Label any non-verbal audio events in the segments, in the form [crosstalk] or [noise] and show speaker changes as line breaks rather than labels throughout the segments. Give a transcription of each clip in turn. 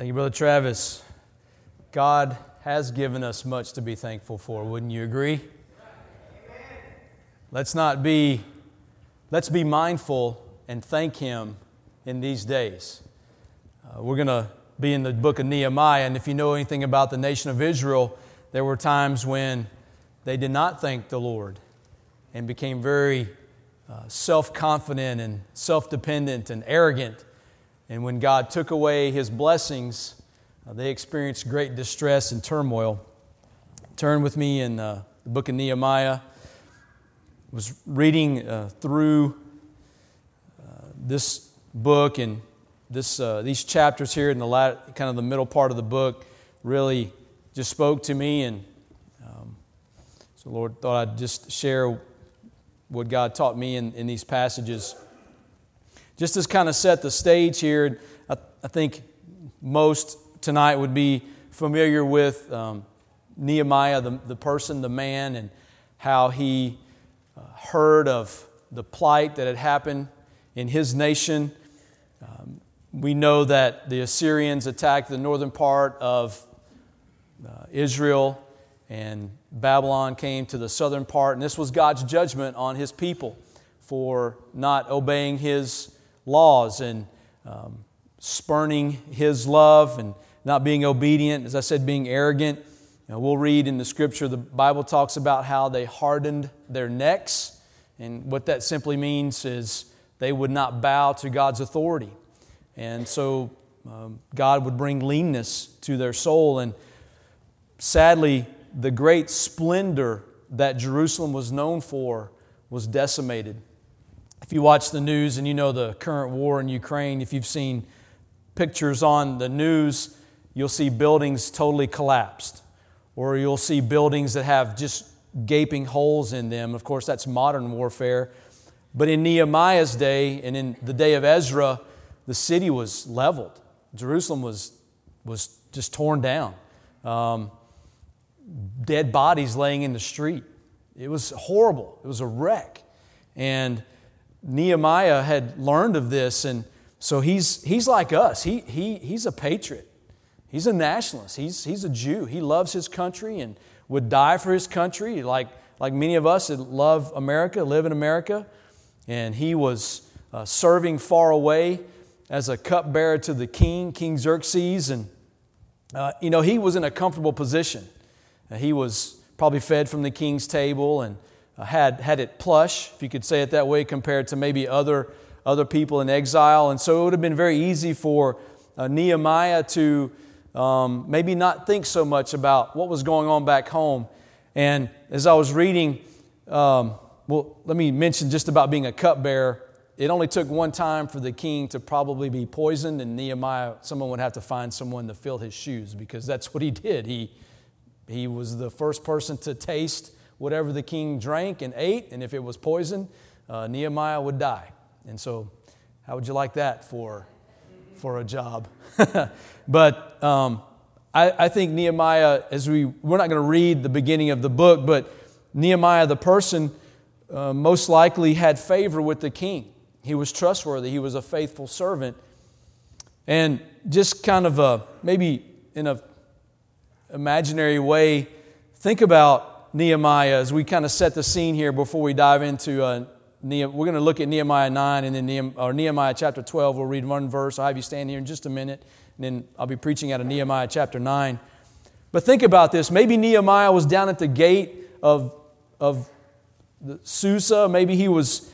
Thank you, Brother Travis. God has given us much to be thankful for. Wouldn't you agree? Let's not be, let's be mindful and thank Him in these days. Uh, we're going to be in the book of Nehemiah, and if you know anything about the nation of Israel, there were times when they did not thank the Lord and became very uh, self confident and self dependent and arrogant. And when God took away his blessings, uh, they experienced great distress and turmoil. Turn with me in uh, the book of Nehemiah. I was reading uh, through uh, this book and this, uh, these chapters here in the lat, kind of the middle part of the book really just spoke to me and um, so lord thought i'd just share what god taught me in, in these passages just to kind of set the stage here i, I think most tonight would be familiar with um, nehemiah the, the person the man and how he uh, heard of the plight that had happened in his nation. Um, we know that the Assyrians attacked the northern part of uh, Israel, and Babylon came to the southern part, and this was God's judgment on his people for not obeying his laws and um, spurning his love and not being obedient, as I said, being arrogant. we'll read in the scripture, the Bible talks about how they hardened their necks, and what that simply means is they would not bow to God's authority. And so um, God would bring leanness to their soul. And sadly, the great splendor that Jerusalem was known for was decimated. If you watch the news and you know the current war in Ukraine, if you've seen pictures on the news, you'll see buildings totally collapsed, or you'll see buildings that have just gaping holes in them. Of course, that's modern warfare. But in Nehemiah's day and in the day of Ezra, the city was leveled. Jerusalem was, was just torn down. Um, dead bodies laying in the street. It was horrible. It was a wreck. And Nehemiah had learned of this, and so he's, he's like us. He, he, he's a patriot, he's a nationalist, he's, he's a Jew. He loves his country and would die for his country, like, like many of us that love America, live in America. And he was uh, serving far away as a cupbearer to the king, King Xerxes. And, uh, you know, he was in a comfortable position. He was probably fed from the king's table and had, had it plush, if you could say it that way, compared to maybe other, other people in exile. And so it would have been very easy for uh, Nehemiah to um, maybe not think so much about what was going on back home. And as I was reading, um, well, let me mention just about being a cupbearer. It only took one time for the king to probably be poisoned, and Nehemiah, someone would have to find someone to fill his shoes because that's what he did. He, he was the first person to taste whatever the king drank and ate, and if it was poison, uh, Nehemiah would die. And so, how would you like that for, for a job? [laughs] but um, I, I think Nehemiah, as we, we're not going to read the beginning of the book, but Nehemiah, the person, uh, most likely had favor with the king. He was trustworthy, he was a faithful servant. And just kind of a, maybe in a imaginary way, think about Nehemiah as we kind of set the scene here before we dive into uh. We're going to look at Nehemiah 9 and then Nehemiah, or Nehemiah chapter 12. We'll read one verse. I'll have you stand here in just a minute, and then I'll be preaching out of Nehemiah chapter 9. But think about this. Maybe Nehemiah was down at the gate of, of Susa. Maybe he was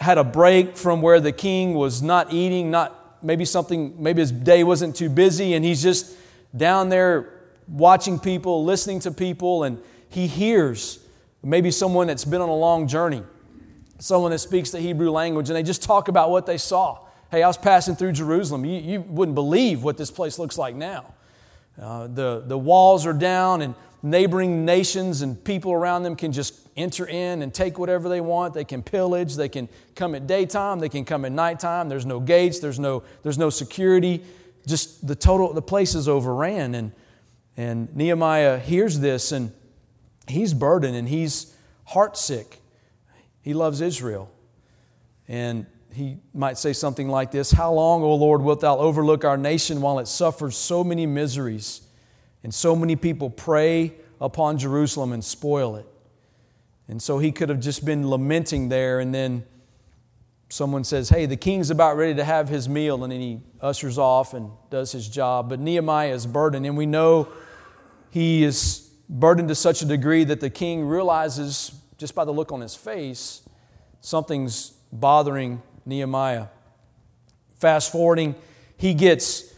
had a break from where the king was not eating, not maybe something, maybe his day wasn't too busy, and he's just down there watching people, listening to people, and he hears maybe someone that's been on a long journey, someone that speaks the Hebrew language, and they just talk about what they saw. Hey, I was passing through Jerusalem. You, you wouldn't believe what this place looks like now. Uh, the, the walls are down, and neighboring nations and people around them can just enter in and take whatever they want. They can pillage. They can come at daytime. They can come at nighttime. There's no gates. There's no, there's no security. Just the total, the place is overran. And, and Nehemiah hears this and he's burdened and he's heartsick. He loves Israel. And he might say something like this How long, O Lord, wilt thou overlook our nation while it suffers so many miseries and so many people prey upon Jerusalem and spoil it? And so he could have just been lamenting there, and then someone says, Hey, the king's about ready to have his meal, and then he ushers off and does his job. But Nehemiah is burdened, and we know he is burdened to such a degree that the king realizes, just by the look on his face, something's bothering Nehemiah. Fast forwarding, he gets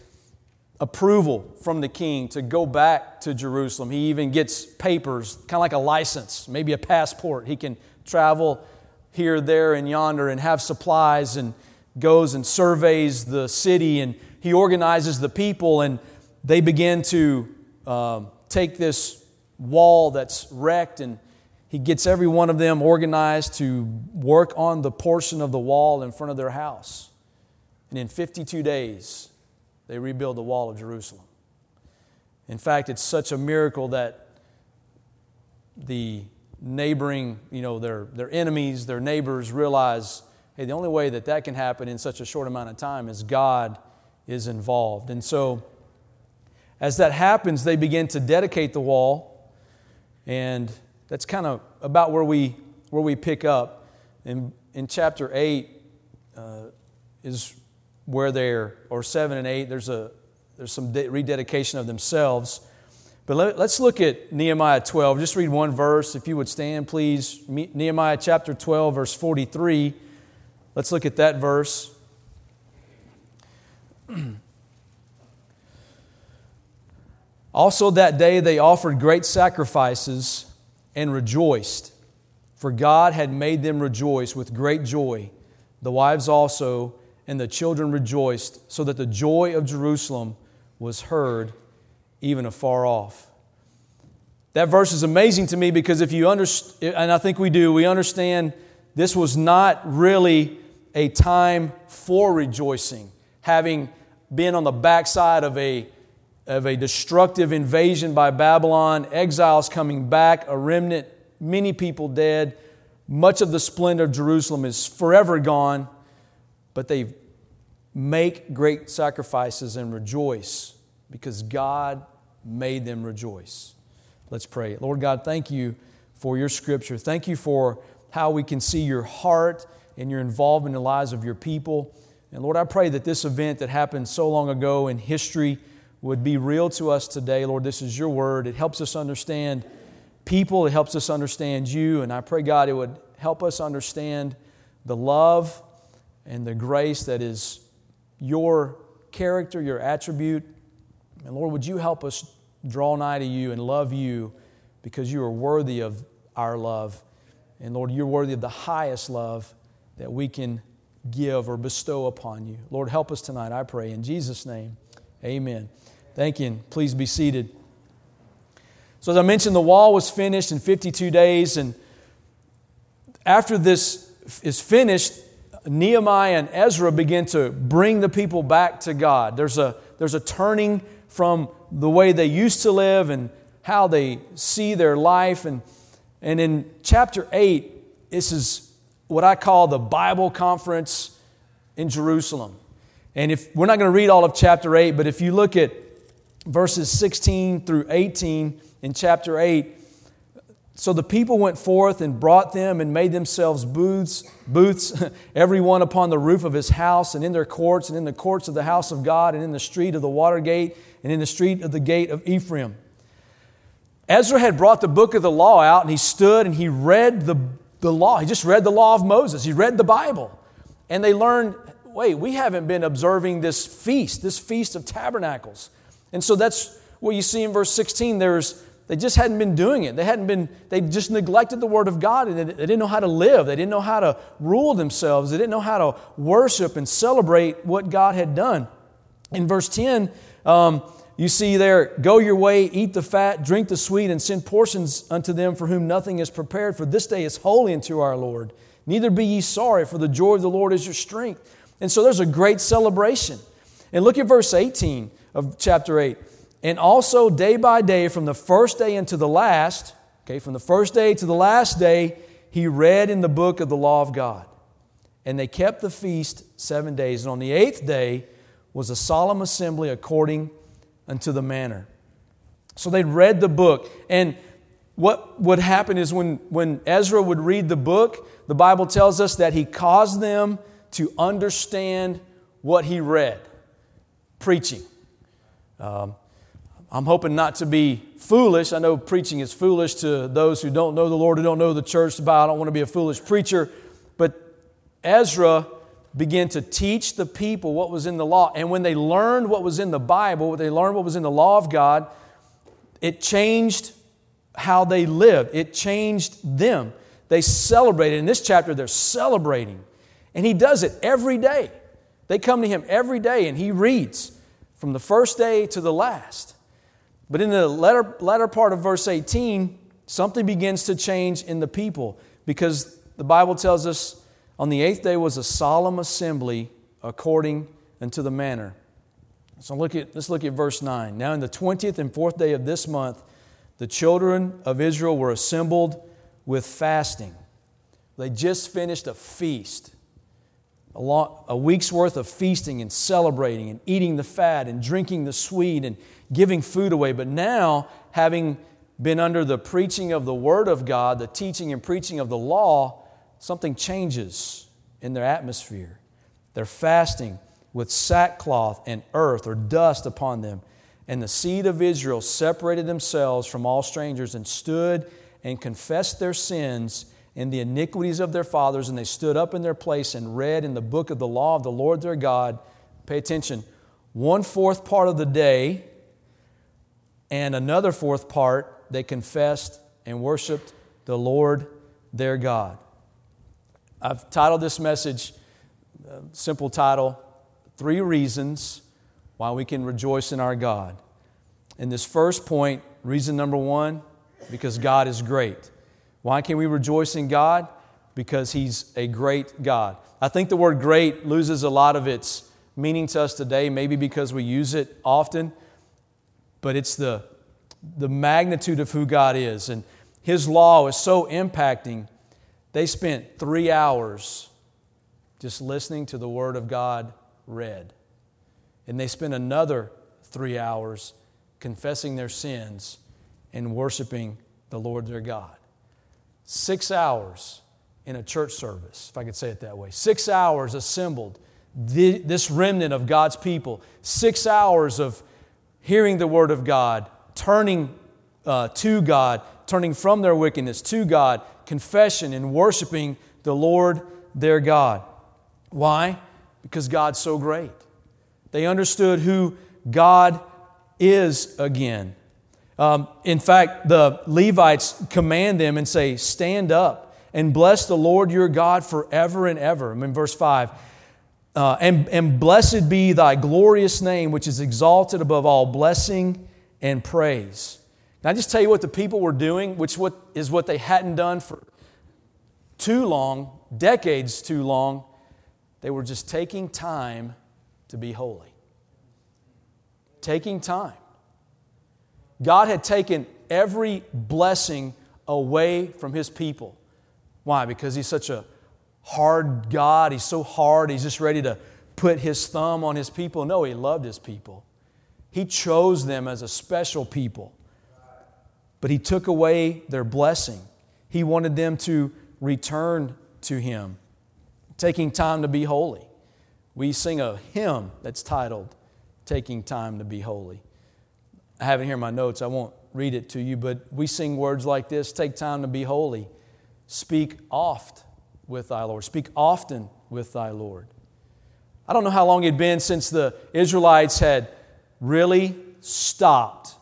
approval from the king to go back to Jerusalem. He even gets papers, kind of like a license, maybe a passport. He can travel here, there, and yonder and have supplies and goes and surveys the city and he organizes the people and they begin to uh, take this wall that's wrecked and he gets every one of them organized to work on the portion of the wall in front of their house. And in 52 days, they rebuild the wall of Jerusalem. In fact, it's such a miracle that the neighboring, you know, their, their enemies, their neighbors realize hey, the only way that that can happen in such a short amount of time is God is involved. And so, as that happens, they begin to dedicate the wall, and that's kind of about where we, where we pick up. In, in chapter 8 uh, is where they're, or 7 and 8, there's, a, there's some de- rededication of themselves. But let, us look at Nehemiah 12. Just read one verse. If you would stand, please. Nehemiah chapter 12, verse 43. Let's look at that verse. [clears throat] also, that day they offered great sacrifices and rejoiced, for God had made them rejoice with great joy. The wives also and the children rejoiced, so that the joy of Jerusalem was heard even afar off. That verse is amazing to me because if you understand, and I think we do, we understand this was not really a time for rejoicing, having been on the backside of a of a destructive invasion by Babylon, exiles coming back, a remnant, many people dead. Much of the splendor of Jerusalem is forever gone, but they make great sacrifices and rejoice because God made them rejoice. Let's pray. Lord God, thank you for your scripture. Thank you for how we can see your heart and your involvement in the lives of your people. And Lord, I pray that this event that happened so long ago in history would be real to us today. Lord, this is your word. It helps us understand people, it helps us understand you. And I pray, God, it would help us understand the love and the grace that is your character, your attribute. And Lord, would you help us draw nigh to you and love you because you are worthy of our love. And Lord, you're worthy of the highest love that we can give or bestow upon you. Lord, help us tonight, I pray. In Jesus' name, amen. Thank you. and Please be seated. So, as I mentioned, the wall was finished in 52 days. And after this is finished, Nehemiah and Ezra begin to bring the people back to God. There's a, there's a turning from the way they used to live and how they see their life. And, and in chapter 8, this is what I call the Bible conference in Jerusalem. And if we're not going to read all of chapter 8, but if you look at verses 16 through 18 in chapter 8. So the people went forth and brought them and made themselves booths, booths, [laughs] every one upon the roof of his house, and in their courts, and in the courts of the house of God, and in the street of the water gate, and in the street of the gate of Ephraim. Ezra had brought the book of the law out, and he stood and he read the, the law. He just read the law of Moses, he read the Bible. And they learned wait, we haven't been observing this feast, this feast of tabernacles. And so that's what you see in verse 16. There's, they just hadn't been doing it. They hadn't been, they just neglected the Word of God and they didn't know how to live. They didn't know how to rule themselves. They didn't know how to worship and celebrate what God had done. In verse 10, um, you see there, go your way, eat the fat, drink the sweet, and send portions unto them for whom nothing is prepared. For this day is holy unto our Lord. Neither be ye sorry, for the joy of the Lord is your strength. And so there's a great celebration. And look at verse 18 of chapter 8. And also day by day, from the first day into the last, okay, from the first day to the last day, he read in the book of the law of God. And they kept the feast seven days. And on the eighth day was a solemn assembly according unto the manner. So they read the book. And what would happen is when, when Ezra would read the book, the Bible tells us that he caused them to understand what he read preaching. Um, I'm hoping not to be foolish. I know preaching is foolish to those who don't know the Lord, who don't know the church. About I don't want to be a foolish preacher. But Ezra began to teach the people what was in the law. And when they learned what was in the Bible, they learned what was in the law of God, it changed how they lived. It changed them. They celebrated. In this chapter, they're celebrating. And he does it every day. They come to him every day and he reads from the first day to the last. But in the latter, latter part of verse 18, something begins to change in the people because the Bible tells us on the eighth day was a solemn assembly according unto the manner. So look at, let's look at verse 9. Now, in the 20th and fourth day of this month, the children of Israel were assembled with fasting. They just finished a feast, a, a week's worth of feasting and celebrating and eating the fat and drinking the sweet and giving food away. But now, having been under the preaching of the Word of God, the teaching and preaching of the law, something changes in their atmosphere. They're fasting with sackcloth and earth or dust upon them. And the seed of Israel separated themselves from all strangers and stood and confessed their sins and the iniquities of their fathers. And they stood up in their place and read in the book of the law of the Lord their God. Pay attention. One fourth part of the day and another fourth part, they confessed and worshiped the Lord their God. I've titled this message, uh, simple title, Three Reasons Why We Can Rejoice in Our God. In this first point, reason number one, because God is great. Why can we rejoice in God? Because He's a great God. I think the word great loses a lot of its meaning to us today, maybe because we use it often but it's the, the magnitude of who God is. And His law is so impacting. They spent three hours just listening to the Word of God read. And they spent another three hours confessing their sins and worshiping the Lord their God. Six hours in a church service, if I could say it that way. Six hours assembled, this remnant of God's people. Six hours of hearing the word of God, turning uh, to God, turning from their wickedness to God, confession and worshiping the Lord their God. Why? Because God's so great. They understood who God is again. Um, in fact, the Levites command them and say, Stand up and bless the Lord your God forever and ever. I mean, verse 5 uh, and, and blessed be thy glorious name, which is exalted above all blessing and praise. Now, I just tell you what the people were doing, which what, is what they hadn't done for too long, decades too long. They were just taking time to be holy. Taking time. God had taken every blessing away from his people. Why? Because he's such a hard God. He's so hard, he's just ready to put his thumb on his people. No, he loved his people. He chose them as a special people. But he took away their blessing. He wanted them to return to him, taking time to be holy. We sing a hymn that's titled Taking Time to Be Holy. I have it here in my notes. I won't read it to you, but we sing words like this Take time to be holy. Speak oft with thy Lord. Speak often with thy Lord. I don't know how long it had been since the Israelites had really stopped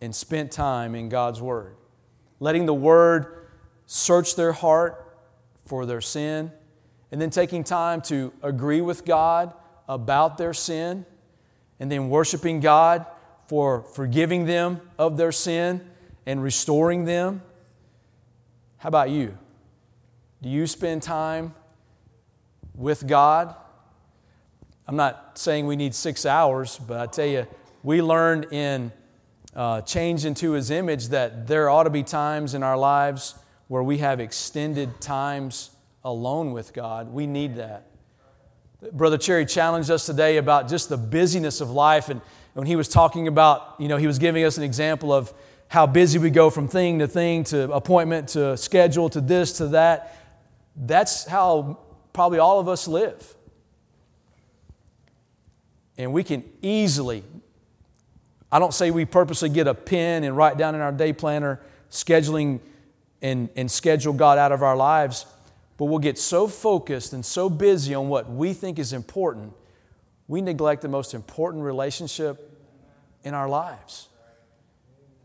and spent time in God's Word, letting the Word search their heart for their sin, and then taking time to agree with God about their sin, and then worshiping God for forgiving them of their sin and restoring them. How about you? Do you spend time with God? I'm not saying we need six hours, but I tell you, we learned in uh, Change into His image that there ought to be times in our lives where we have extended times alone with God. We need that. Brother Cherry challenged us today about just the busyness of life. And when he was talking about, you know, he was giving us an example of how busy we go from thing to thing to appointment to schedule to this to that. That's how probably all of us live. And we can easily, I don't say we purposely get a pen and write down in our day planner scheduling and, and schedule God out of our lives, but we'll get so focused and so busy on what we think is important, we neglect the most important relationship in our lives.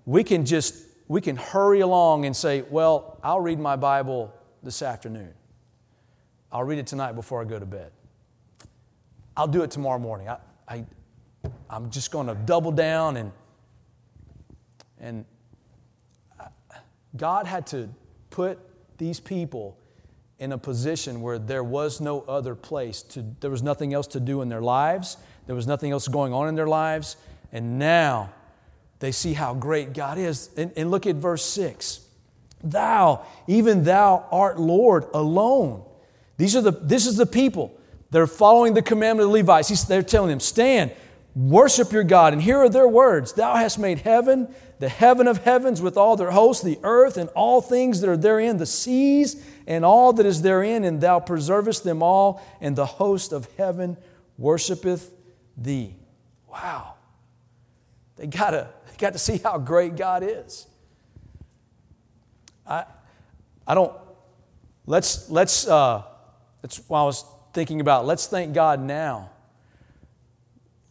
We can just, we can hurry along and say, well, I'll read my Bible this afternoon. I'll read it tonight before I go to bed. I'll do it tomorrow morning. I, I, I'm just going to double down and, and uh, God had to put these people in a position where there was no other place to there was nothing else to do in their lives. There was nothing else going on in their lives. And now they see how great god is. And, and look at verse 6 thou even thou art lord alone. These are the this is the people. They're following the commandment of levites He's, they're telling them stand worship your god and here are their words thou hast made heaven the heaven of heavens with all their hosts, the earth and all things that are therein, the seas and all that is therein, and thou preservest them all, and the host of heaven worshipeth thee. Wow. They gotta, they got to see how great God is. I, I don't, let's, let's, uh, that's what I was thinking about. Let's thank God now.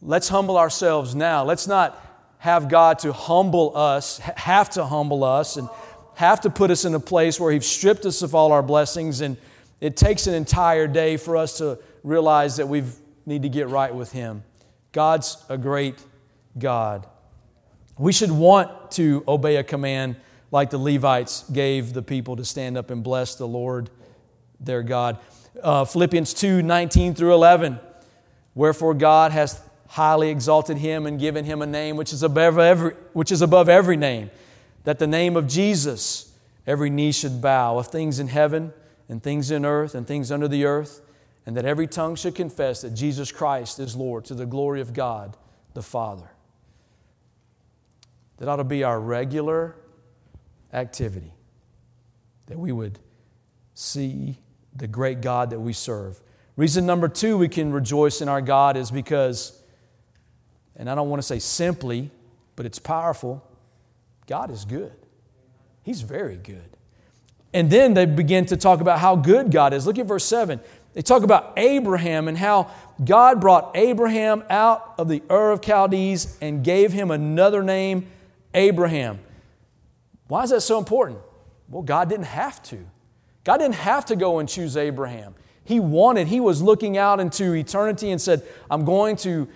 Let's humble ourselves now. Let's not have God to humble us, have to humble us, and have to put us in a place where He's stripped us of all our blessings. And it takes an entire day for us to realize that we need to get right with Him. God's a great God. We should want to obey a command like the Levites gave the people to stand up and bless the Lord their God. Uh, Philippians 2 19 through 11. Wherefore God has highly exalted him and given him a name which is above every, which is above every name, that the name of Jesus every knee should bow of things in heaven and things in earth and things under the earth, and that every tongue should confess that Jesus Christ is Lord to the glory of God the Father. That ought to be our regular activity, that we would see the great God that we serve. Reason number two we can rejoice in our God is because and I don't want to say simply, but it's powerful. God is good. He's very good. And then they begin to talk about how good God is. Look at verse 7. They talk about Abraham and how God brought Abraham out of the Ur of Chaldees and gave him another name, Abraham. Why is that so important? Well, God didn't have to. God didn't have to go and choose Abraham. He wanted, he was looking out into eternity and said, I'm going to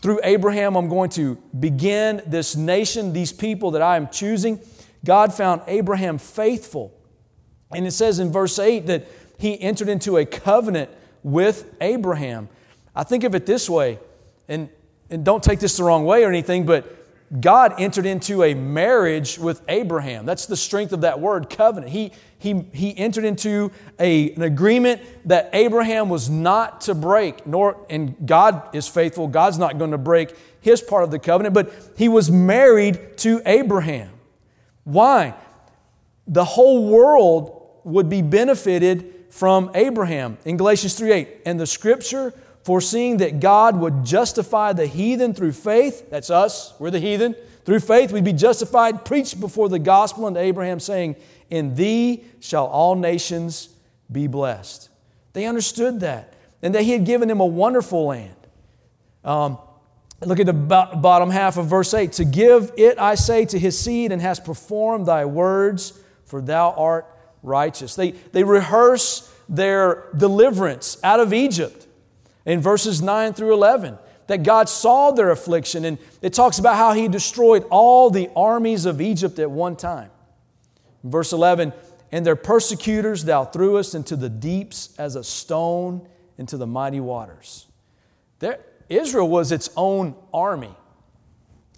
through Abraham, I'm going to begin this nation, these people that I am choosing. God found Abraham faithful. And it says in verse 8 that he entered into a covenant with Abraham. I think of it this way, and, and don't take this the wrong way or anything, but God entered into a marriage with Abraham. That's the strength of that word, covenant. He, he, he entered into a, an agreement that Abraham was not to break, nor, and God is faithful. God's not going to break his part of the covenant, but he was married to Abraham. Why? The whole world would be benefited from Abraham. In Galatians 3 8, and the scripture foreseeing that God would justify the heathen through faith. That's us, we're the heathen. Through faith, we'd be justified, preached before the gospel unto Abraham, saying, In thee shall all nations be blessed. They understood that, and that he had given them a wonderful land. Um, look at the bottom half of verse 8 To give it, I say, to his seed, and has performed thy words, for thou art righteous. They, they rehearse their deliverance out of Egypt in verses 9 through 11 that God saw their affliction, and it talks about how He destroyed all the armies of Egypt at one time. verse 11, and their persecutors thou threwest into the deeps as a stone into the mighty waters. There, Israel was its own army.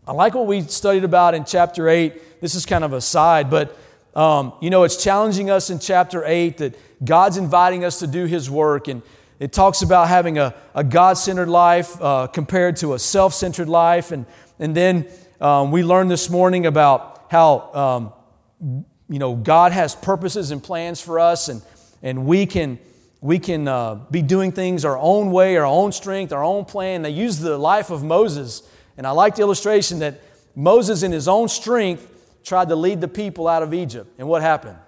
I like what we studied about in chapter 8. This is kind of a side, but um, you know, it's challenging us in chapter 8 that God's inviting us to do His work. And it talks about having a, a God centered life uh, compared to a self centered life. And, and then um, we learned this morning about how um, you know, God has purposes and plans for us, and, and we can, we can uh, be doing things our own way, our own strength, our own plan. They use the life of Moses, and I like the illustration that Moses, in his own strength, tried to lead the people out of Egypt. And what happened?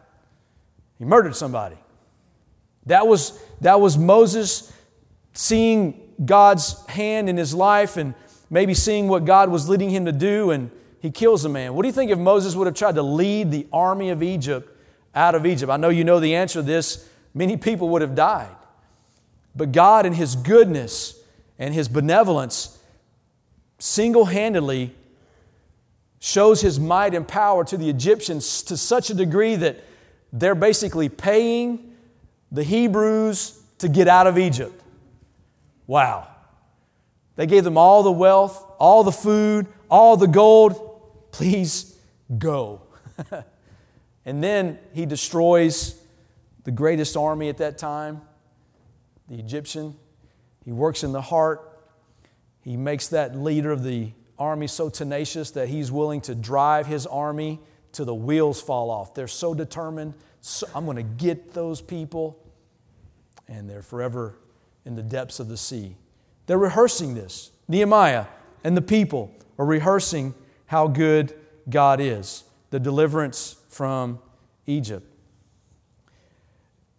He murdered somebody. That was, that was Moses seeing God's hand in his life and maybe seeing what God was leading him to do, and he kills a man. What do you think if Moses would have tried to lead the army of Egypt out of Egypt? I know you know the answer to this. Many people would have died. But God, in His goodness and His benevolence, single handedly shows His might and power to the Egyptians to such a degree that they're basically paying the Hebrews to get out of Egypt. Wow. They gave them all the wealth, all the food, all the gold. Please go. [laughs] and then he destroys the greatest army at that time, the Egyptian. He works in the heart. He makes that leader of the army so tenacious that he's willing to drive his army till the wheels fall off. They're so determined. So I'm going to get those people, and they're forever in the depths of the sea. They're rehearsing this. Nehemiah and the people are rehearsing how good God is, the deliverance from Egypt.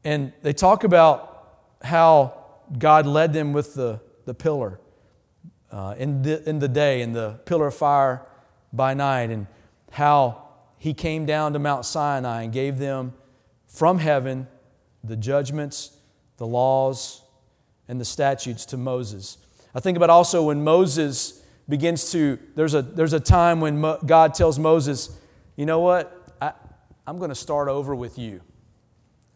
And they talk about how God led them with the, the pillar uh, in, the, in the day, and the pillar of fire by night, and how He came down to Mount Sinai and gave them from heaven the judgments, the laws, and the statutes to Moses. I think about also when Moses begins to, there's a, there's a time when Mo, God tells Moses, you know what? I, I'm going to start over with you.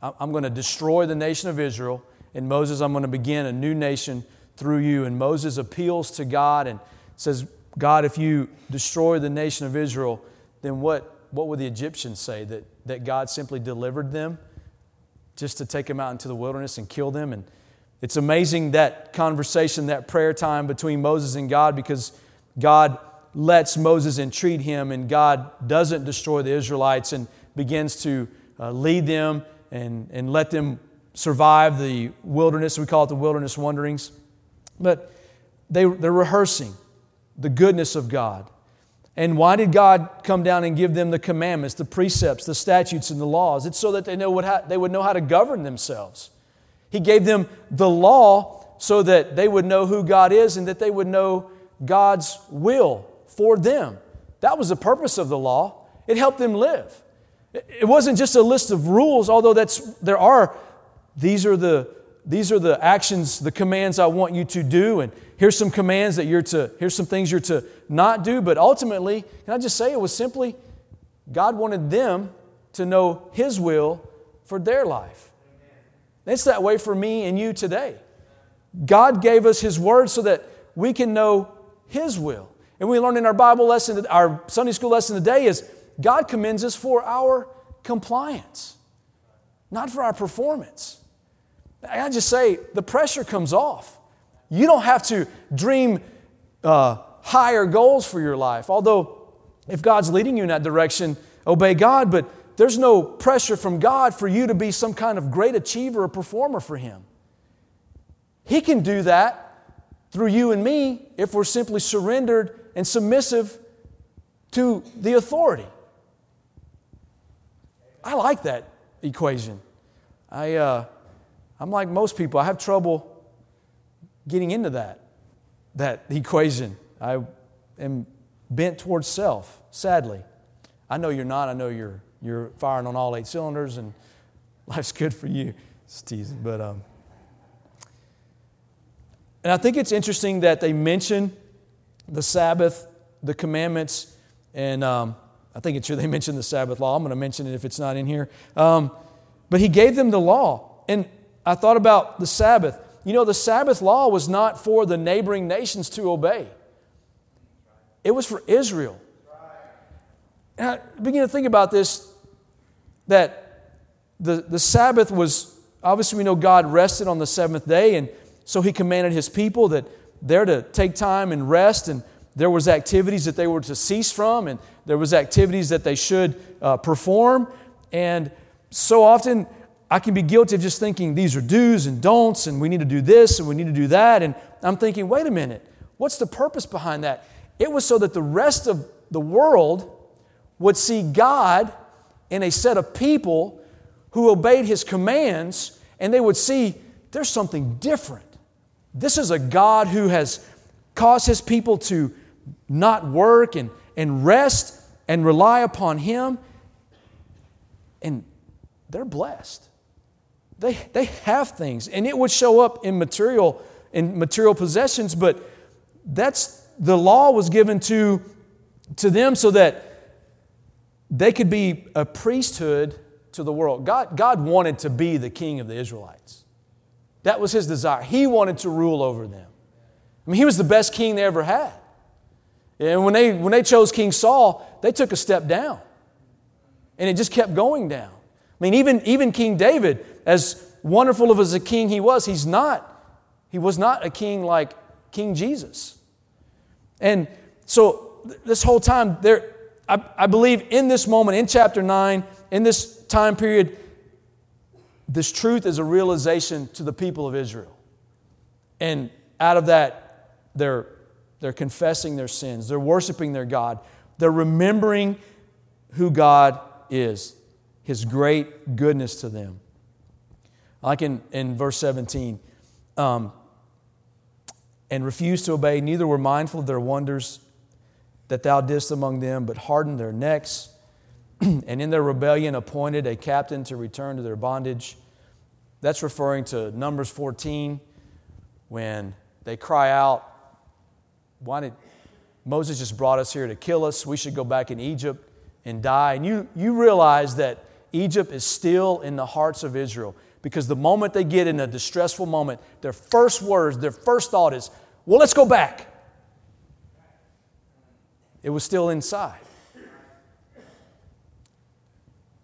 I, I'm going to destroy the nation of Israel. And Moses, I'm going to begin a new nation through you. And Moses appeals to God and says, God, if you destroy the nation of Israel, then what, what would the Egyptians say? That, that God simply delivered them just to take them out into the wilderness and kill them? And it's amazing that conversation, that prayer time between Moses and God, because God lets Moses entreat him, and God doesn't destroy the Israelites and begins to uh, lead them and, and let them survive the wilderness. We call it the wilderness wanderings. But they, they're rehearsing the goodness of God. And why did God come down and give them the commandments, the precepts, the statutes, and the laws? It's so that they, know what, they would know how to govern themselves. He gave them the law so that they would know who God is and that they would know God's will for them. That was the purpose of the law. It helped them live. It wasn't just a list of rules, although that's, there are, these are the, these are the actions, the commands I want you to do, and here's some commands that you're to, here's some things you're to not do. But ultimately, can I just say it was simply God wanted them to know His will for their life. It's that way for me and you today. God gave us His Word so that we can know His will. And we learned in our Bible lesson, our Sunday school lesson today is God commends us for our compliance, not for our performance. I just say the pressure comes off. You don't have to dream uh, higher goals for your life. Although, if God's leading you in that direction, obey God. But there's no pressure from God for you to be some kind of great achiever or performer for Him. He can do that through you and me if we're simply surrendered and submissive to the authority. I like that equation. I, uh, I'm like most people, I have trouble getting into that, that equation. I am bent towards self, sadly. I know you're not. I know you're you're firing on all eight cylinders and [laughs] life's good for you. It's teasing, but um, and I think it's interesting that they mention the Sabbath, the commandments, and um, I think it's true they mentioned the Sabbath law. I'm going to mention it if it's not in here. Um, but he gave them the law, and I thought about the Sabbath. You know, the Sabbath law was not for the neighboring nations to obey. It was for Israel. And I begin to think about this that the, the Sabbath was obviously, we know God rested on the seventh day, and so He commanded His people that they're to take time and rest, and there was activities that they were to cease from, and there was activities that they should uh, perform. And so often, I can be guilty of just thinking these are do's and don'ts, and we need to do this and we need to do that. And I'm thinking, wait a minute, what's the purpose behind that? It was so that the rest of the world would see God in a set of people who obeyed his commands, and they would see there's something different. This is a God who has caused his people to not work and, and rest and rely upon him. And they're blessed. They, they have things, and it would show up in material, in material possessions, but that's the law was given to, to them so that they could be a priesthood to the world. God, God wanted to be the king of the Israelites. That was his desire. He wanted to rule over them. I mean, he was the best king they ever had. And when they, when they chose King Saul, they took a step down. And it just kept going down. I mean, even, even King David, as wonderful of as a king he was, he's not. He was not a king like King Jesus. And so this whole time, there, I, I believe in this moment, in chapter 9, in this time period, this truth is a realization to the people of Israel. And out of that, they're, they're confessing their sins, they're worshiping their God, they're remembering who God is, His great goodness to them. Like in, in verse 17, um, and refused to obey, neither were mindful of their wonders that thou didst among them, but hardened their necks, [clears throat] and in their rebellion appointed a captain to return to their bondage. That's referring to Numbers 14 when they cry out, Why did Moses just brought us here to kill us? We should go back in Egypt and die. And you, you realize that Egypt is still in the hearts of Israel because the moment they get in a distressful moment, their first words, their first thought is, Well, let's go back. It was still inside.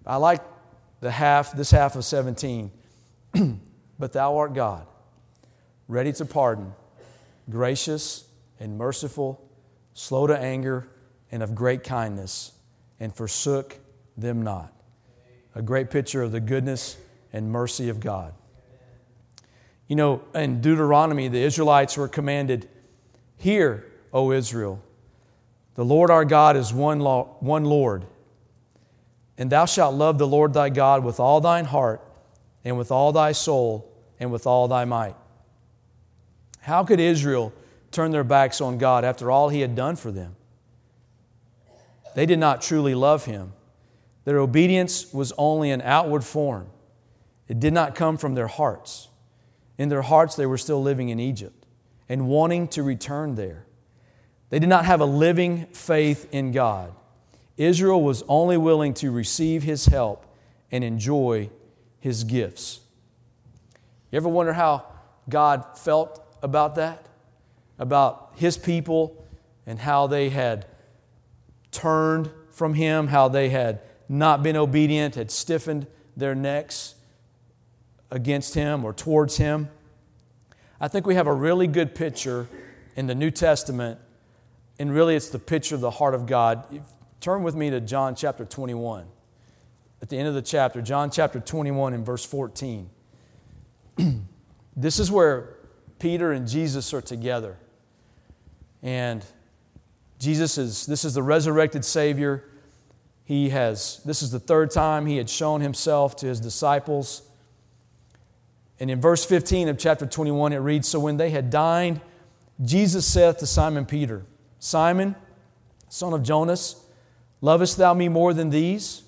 I like the half, this half of 17. [clears throat] but thou art God, ready to pardon, gracious and merciful, slow to anger, and of great kindness, and forsook them not. A great picture of the goodness and mercy of God. You know, in Deuteronomy, the Israelites were commanded, Hear, O Israel, the Lord our God is one, law, one Lord. And thou shalt love the Lord thy God with all thine heart, and with all thy soul, and with all thy might. How could Israel turn their backs on God after all he had done for them? They did not truly love him. Their obedience was only an outward form, it did not come from their hearts. In their hearts, they were still living in Egypt and wanting to return there. They did not have a living faith in God. Israel was only willing to receive his help and enjoy his gifts. You ever wonder how God felt about that? About his people and how they had turned from him, how they had not been obedient, had stiffened their necks against him or towards him. I think we have a really good picture in the New Testament and really it's the picture of the heart of God. Turn with me to John chapter 21. At the end of the chapter, John chapter 21 and verse 14. [clears throat] this is where Peter and Jesus are together. And Jesus is, this is the resurrected Savior. He has, this is the third time he had shown himself to his disciples. And in verse 15 of chapter 21, it reads So when they had dined, Jesus saith to Simon Peter, Simon, son of Jonas, lovest thou me more than these?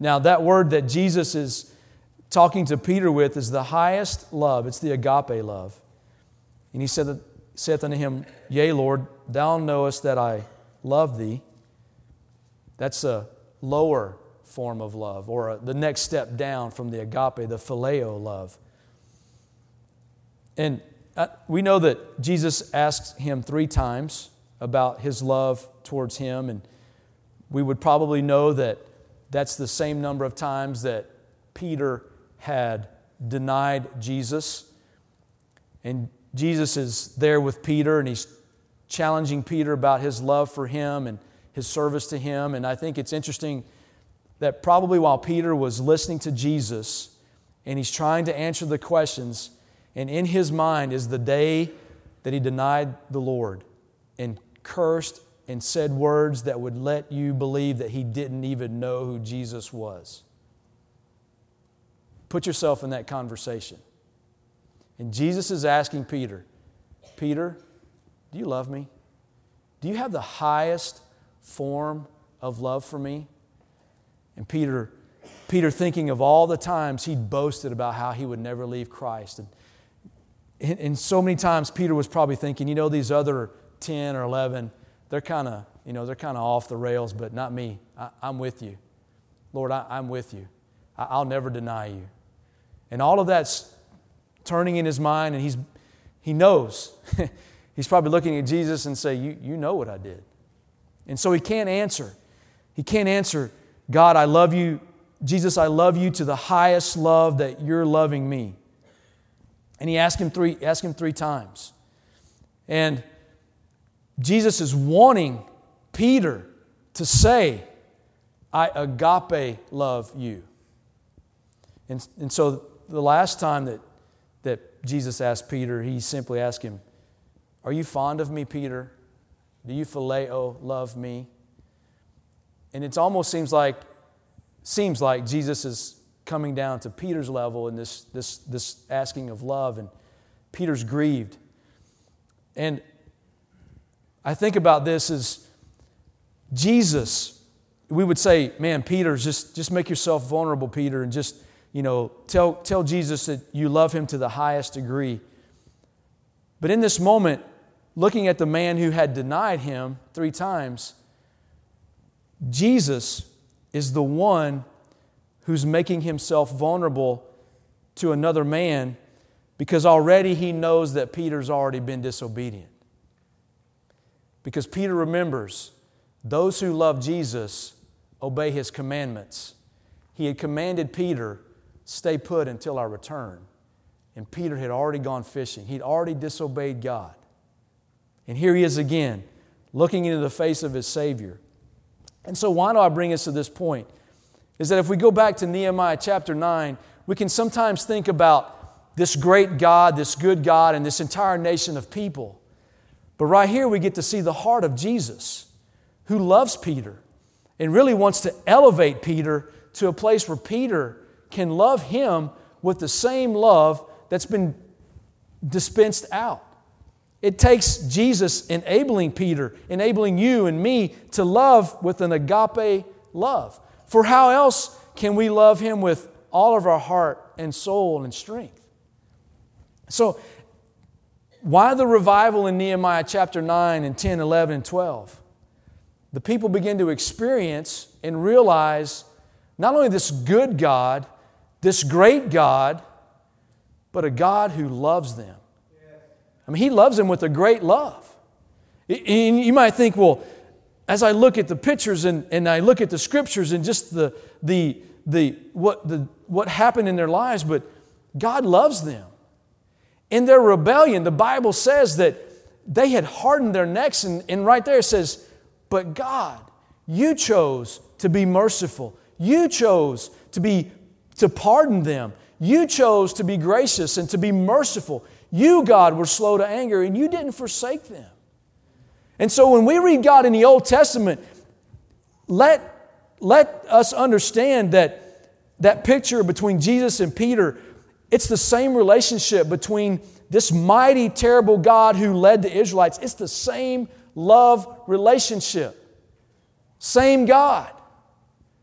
Now, that word that Jesus is talking to Peter with is the highest love. It's the agape love. And he said, saith unto him, Yea, Lord, thou knowest that I love thee. That's a lower form of love, or a, the next step down from the agape, the phileo love. And we know that Jesus asked him three times about his love towards him. And we would probably know that that's the same number of times that Peter had denied Jesus. And Jesus is there with Peter and he's challenging Peter about his love for him and his service to him. And I think it's interesting that probably while Peter was listening to Jesus and he's trying to answer the questions, and in his mind is the day that he denied the Lord and cursed and said words that would let you believe that he didn't even know who Jesus was. Put yourself in that conversation. And Jesus is asking Peter, Peter, do you love me? Do you have the highest form of love for me? And Peter, Peter thinking of all the times he'd boasted about how he would never leave Christ. And, and so many times Peter was probably thinking, you know, these other 10 or 11, they're kind of, you know, they're kind of off the rails, but not me. I, am with you. Lord, I, am with you. I, I'll never deny you. And all of that's turning in his mind, and he's, he knows. [laughs] he's probably looking at Jesus and say, you, you know what I did. And so he can't answer. He can't answer, God, I love you. Jesus, I love you to the highest love that you're loving me. And he asked him three, asked him three times. And Jesus is wanting Peter to say, I agape love you. And, and so the last time that, that Jesus asked Peter, he simply asked him, Are you fond of me, Peter? Do you phileo love me? And it almost seems like seems like Jesus is coming down to Peter's level in this, this, this asking of love, and Peter's grieved. And I think about this as Jesus, we would say, man, Peter, just, just make yourself vulnerable, Peter, and just, you know, tell, tell Jesus that you love him to the highest degree. But in this moment, looking at the man who had denied him three times, Jesus is the one who's making himself vulnerable to another man because already he knows that Peter's already been disobedient. Because Peter remembers those who love Jesus obey his commandments. He had commanded Peter, stay put until I return. And Peter had already gone fishing, he'd already disobeyed God. And here he is again, looking into the face of his Savior. And so, why do I bring us to this point? Is that if we go back to Nehemiah chapter 9, we can sometimes think about this great God, this good God, and this entire nation of people. But right here, we get to see the heart of Jesus, who loves Peter and really wants to elevate Peter to a place where Peter can love him with the same love that's been dispensed out. It takes Jesus enabling Peter, enabling you and me to love with an agape love. For how else can we love Him with all of our heart and soul and strength? So, why the revival in Nehemiah chapter 9 and 10, 11, and 12? The people begin to experience and realize not only this good God, this great God, but a God who loves them I mean, he loves them with a great love. And you might think, well, as I look at the pictures and, and I look at the scriptures and just the, the, the, what, the, what happened in their lives, but God loves them. In their rebellion, the Bible says that they had hardened their necks, and, and right there it says, But God, you chose to be merciful. You chose to be to pardon them. You chose to be gracious and to be merciful. You, God, were slow to anger and you didn't forsake them. And so when we read God in the Old Testament, let, let us understand that that picture between Jesus and Peter, it's the same relationship between this mighty, terrible God who led the Israelites. It's the same love relationship. Same God.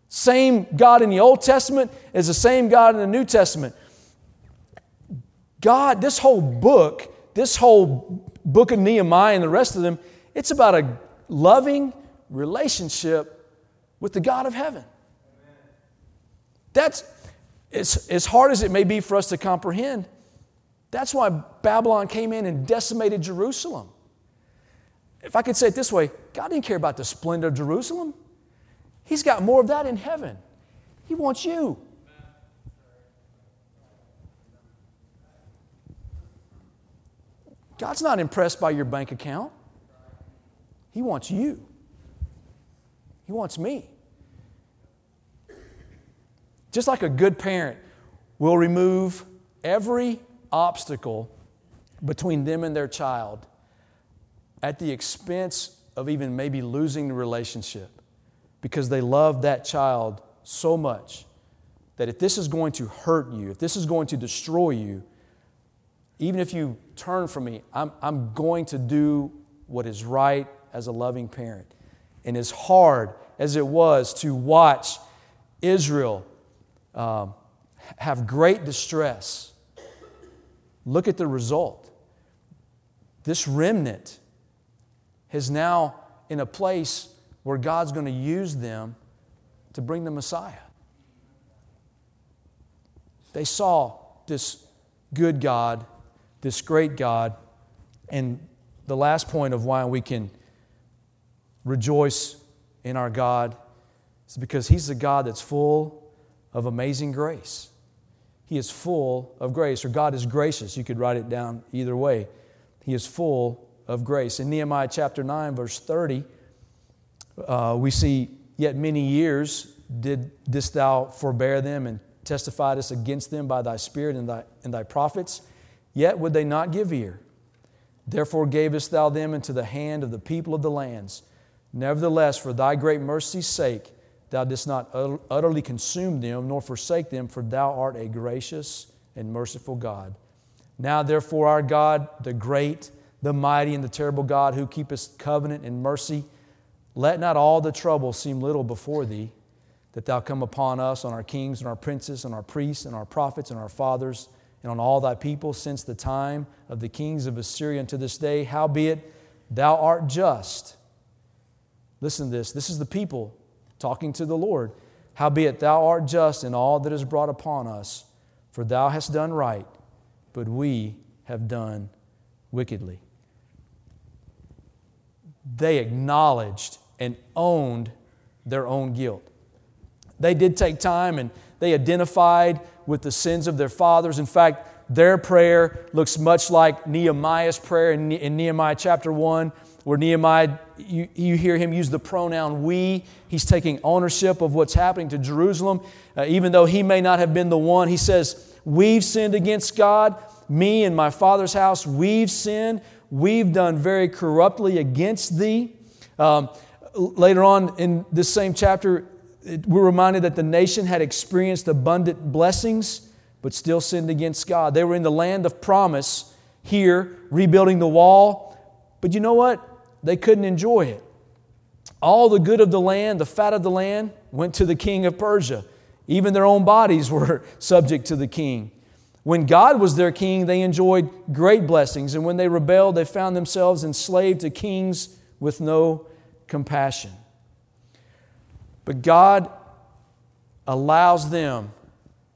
Same God in the Old Testament is the same God in the New Testament. God, this whole book, this whole book of Nehemiah and the rest of them, it's about a loving relationship with the God of heaven. That's it's, as hard as it may be for us to comprehend. That's why Babylon came in and decimated Jerusalem. If I could say it this way, God didn't care about the splendor of Jerusalem. He's got more of that in heaven. He wants you. God's not impressed by your bank account. He wants you, He wants me. Just like a good parent will remove every obstacle between them and their child at the expense of even maybe losing the relationship because they love that child so much that if this is going to hurt you, if this is going to destroy you, even if you turn from me, I'm, I'm going to do what is right as a loving parent. And as hard as it was to watch Israel um, have great distress, look at the result. This remnant is now in a place where God's going to use them to bring the Messiah. They saw this good God, this great God, and the last point of why we can rejoice in our God is because He's a God that's full of amazing grace. He is full of grace, or God is gracious. You could write it down either way. He is full of grace. In Nehemiah chapter 9, verse 30, uh, we see, Yet many years did this thou forbear them and testifiedest against them by thy spirit and thy, and thy prophets, yet would they not give ear. Therefore gavest thou them into the hand of the people of the lands. Nevertheless, for thy great mercy's sake, thou didst not utterly consume them, nor forsake them, for thou art a gracious and merciful God. Now, therefore, our God, the great, the mighty, and the terrible God, who keepest covenant and mercy, let not all the trouble seem little before thee, that thou come upon us, on our kings and our princes, and our priests and our prophets and our fathers, and on all thy people since the time of the kings of Assyria unto this day. Howbeit, thou art just. Listen to this. This is the people talking to the Lord. Howbeit, thou art just in all that is brought upon us, for thou hast done right, but we have done wickedly. They acknowledged and owned their own guilt. They did take time and they identified with the sins of their fathers. In fact, their prayer looks much like Nehemiah's prayer in, Nehemiah chapter 1, where Nehemiah, you, you, hear him use the pronoun we. He's taking ownership of what's happening to Jerusalem. Uh, even though he may not have been the one, he says, We've sinned against God. Me and my father's house, we've sinned. We've done very corruptly against thee. Um, later on in this same chapter, we're reminded that the nation had experienced abundant blessings, but still sinned against God. They were in the land of promise here, rebuilding the wall, but you know what? They couldn't enjoy it. All the good of the land, the fat of the land, went to the king of Persia. Even their own bodies [laughs] were subject to the king. When God was their king, they enjoyed great blessings, and when they rebelled, they found themselves enslaved to kings with no compassion. But God allows them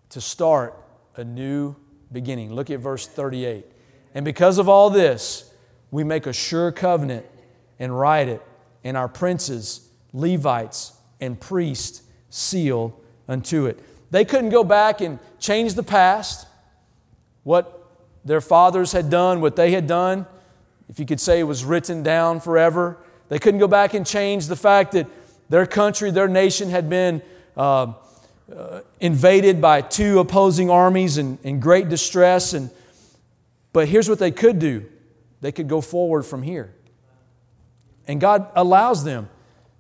to start a new beginning. Look at verse 38. And because of all this, we make a sure covenant and write it, and our princes, Levites, and priests seal unto it. They couldn't go back and change the past, what their fathers had done, what they had done. If you could say it was written down forever. They couldn't go back and change the fact that their country, their nation had been uh, uh, invaded by two opposing armies and in great distress. And, but here's what they could do they could go forward from here. And God allows them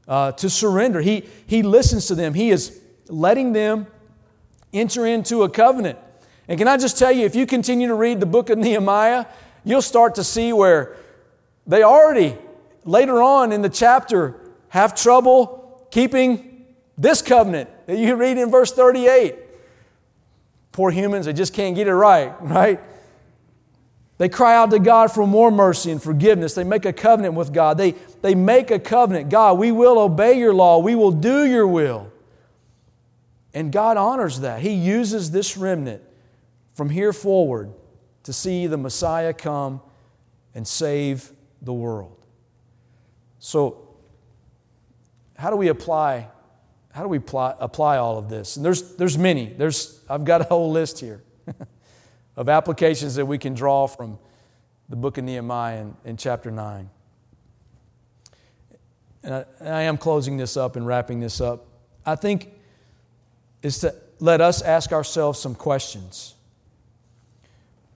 uh, to surrender. He, he listens to them, He is letting them enter into a covenant. And can I just tell you, if you continue to read the book of [laughs] Nehemiah, you'll start to see where they already, later on in the chapter, have trouble keeping this covenant you read in verse 38. Poor humans, they just can't get it right, [laughs] right? They cry out to God for more mercy and forgiveness. They make a covenant with God. They, they make a covenant. God, we will obey your law. We will do your will. And God honors that. He uses this remnant from here forward to see the Messiah come and save the world. So, how do we apply how do we apply, apply all of this and there's there's many there's i've got a whole list here [laughs] of applications that we can draw from the book of Nehemiah in, in chapter 9. And I, and I am closing this up and wrapping this up. I think is to let us ask ourselves some questions.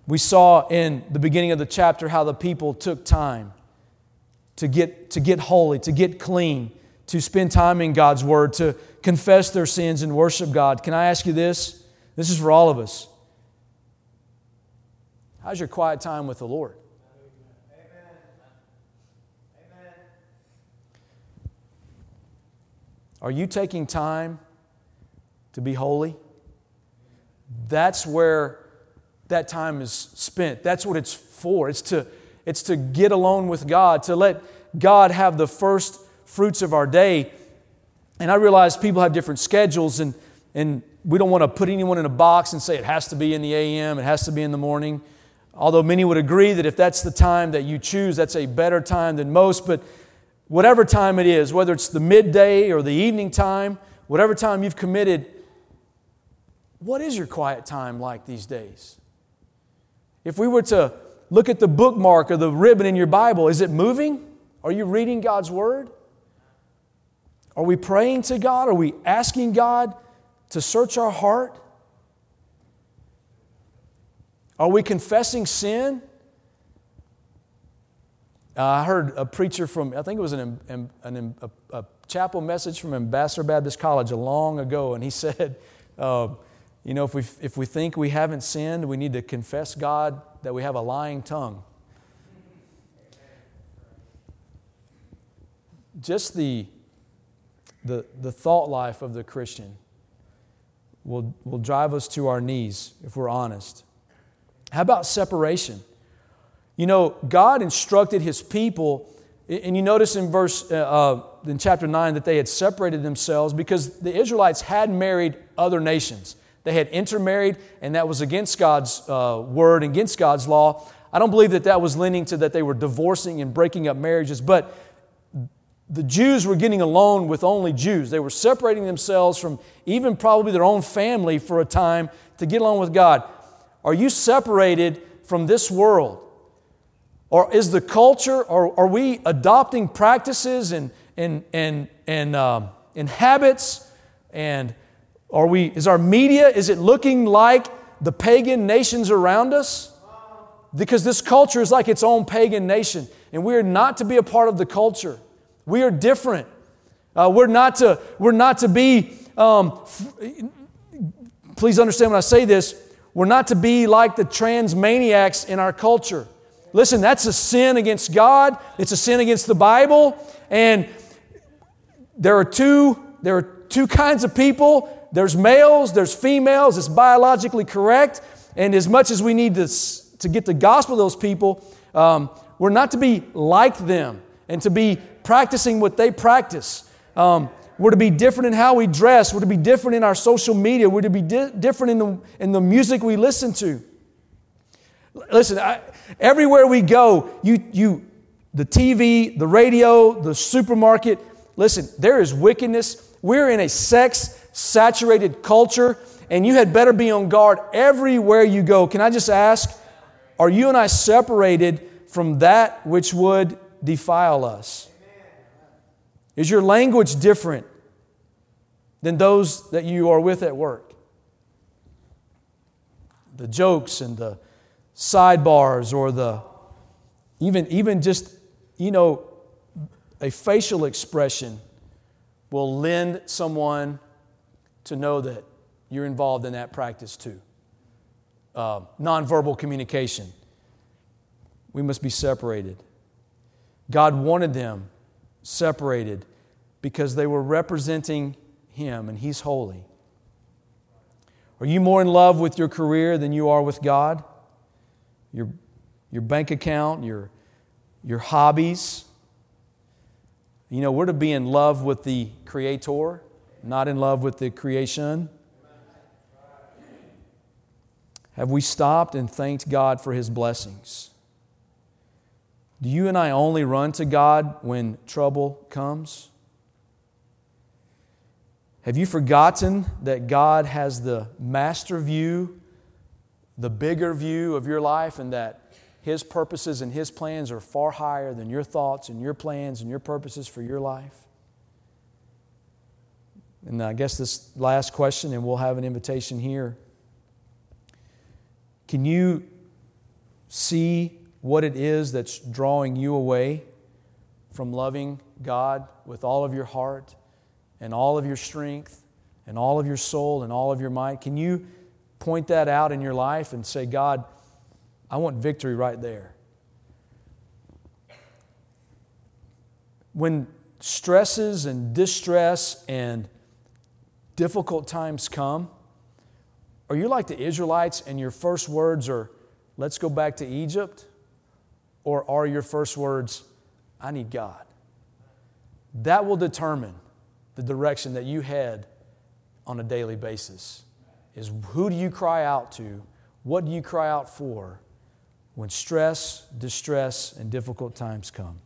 We saw in the beginning of the chapter how the people took time to get, to get holy, to get clean, to spend time in God's Word, to confess their sins and worship God. Can I ask you this? This is for all of us. How's your quiet time with the Lord? Are you taking time to be holy? That's where that time is spent. That's what it's for. It's to, it's to get alone with God, to let God have the first fruits of our day. And I realize people have different schedules, and, and we don't want to put anyone in a box and say it has to be in the AM, it has to be in the morning. Although many would agree that if that's the time that you choose, that's a better time than most. But whatever time it is, whether it's the midday or the evening time, whatever time you've committed, what is your quiet time like these days? If we were to look at the bookmark or the ribbon in your Bible, is it moving? Are you reading God's Word? Are we praying to God? Are we asking God to search our heart? Are we confessing sin? Uh, I heard a preacher from, I think it was an, an, an, a, a, chapel message from Ambassador Baptist College a long ago, and he [laughs] said, uh, you know, if we, if we think we haven't sinned, we need to confess God that we have a lying tongue. Just the, the, the thought life of the Christian will, will drive us to our knees if we're honest. How about separation? You know, God instructed his people, and you notice in verse, uh, uh, in chapter 9, that they had separated themselves because the Israelites had married other nations. They had intermarried, and that was against God's uh, word, against God's law. I don't believe that that was leaning to that they were divorcing and breaking up marriages, but the Jews were getting alone with only Jews. They were separating themselves from even probably their own family for a time to get along with God. Are you separated from this world? Or is the culture, or are we adopting practices and, and, and, and, um, and habits? And are we, is our media, is it looking like the pagan nations around us? Because this culture is like its own pagan nation, and we are not to be a part of the culture. We are different. Uh, we're, not to, we're not to be, um, f- please understand when I say this, we're not to be like the trans maniacs in our culture. Listen, that's a sin against God, it's a sin against the Bible, and there are two, there are two kinds of people. There's males, there's females, it's biologically correct. And as much as we need to, to get the gospel to those people, um, we're not to be like them and to be practicing what they practice. Um, we're to be different in how we dress. We're to be different in our social media. We're to be di- different in the, in the music we listen to. Listen, I, everywhere we go, you, you, the TV, the radio, the supermarket, listen, there is wickedness. We're in a sex saturated culture, and you had better be on guard everywhere you go. Can I just ask, are you and I separated from that which would defile us? Is your language different than those that you are with at work? The jokes and the sidebars or the even even just you know a facial expression will lend someone to know that you're involved in that practice too. Uh, nonverbal communication. We must be separated. God wanted them separated because they were representing Him and He's holy. Are you more in love with your career than you are with God? Your, your bank account, your, your hobbies? You know, we're to be in love with the Creator, not in love with the creation. Have we stopped and thanked God for His blessings? Do you and I only run to God when trouble comes? Have you forgotten that God has the master view, the bigger view of your life, and that His purposes and His plans are far higher than your thoughts and your plans and your purposes for your life? And I guess this last question, and we'll have an invitation here. Can you see what it is that's drawing you away from loving God with all of your heart and all of your strength and all of your soul and all of your might? Can you point that out in your life and say, God, I want victory right there? When stresses and distress and difficult times come, are you like the Israelites and your first words are, let's go back to Egypt? Or are your first words, I need God? That will determine the direction that you head on a daily basis. Is who do you cry out to? What do you cry out for when stress, distress, and difficult times come?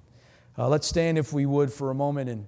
Uh, let's stand, if we would, for a moment and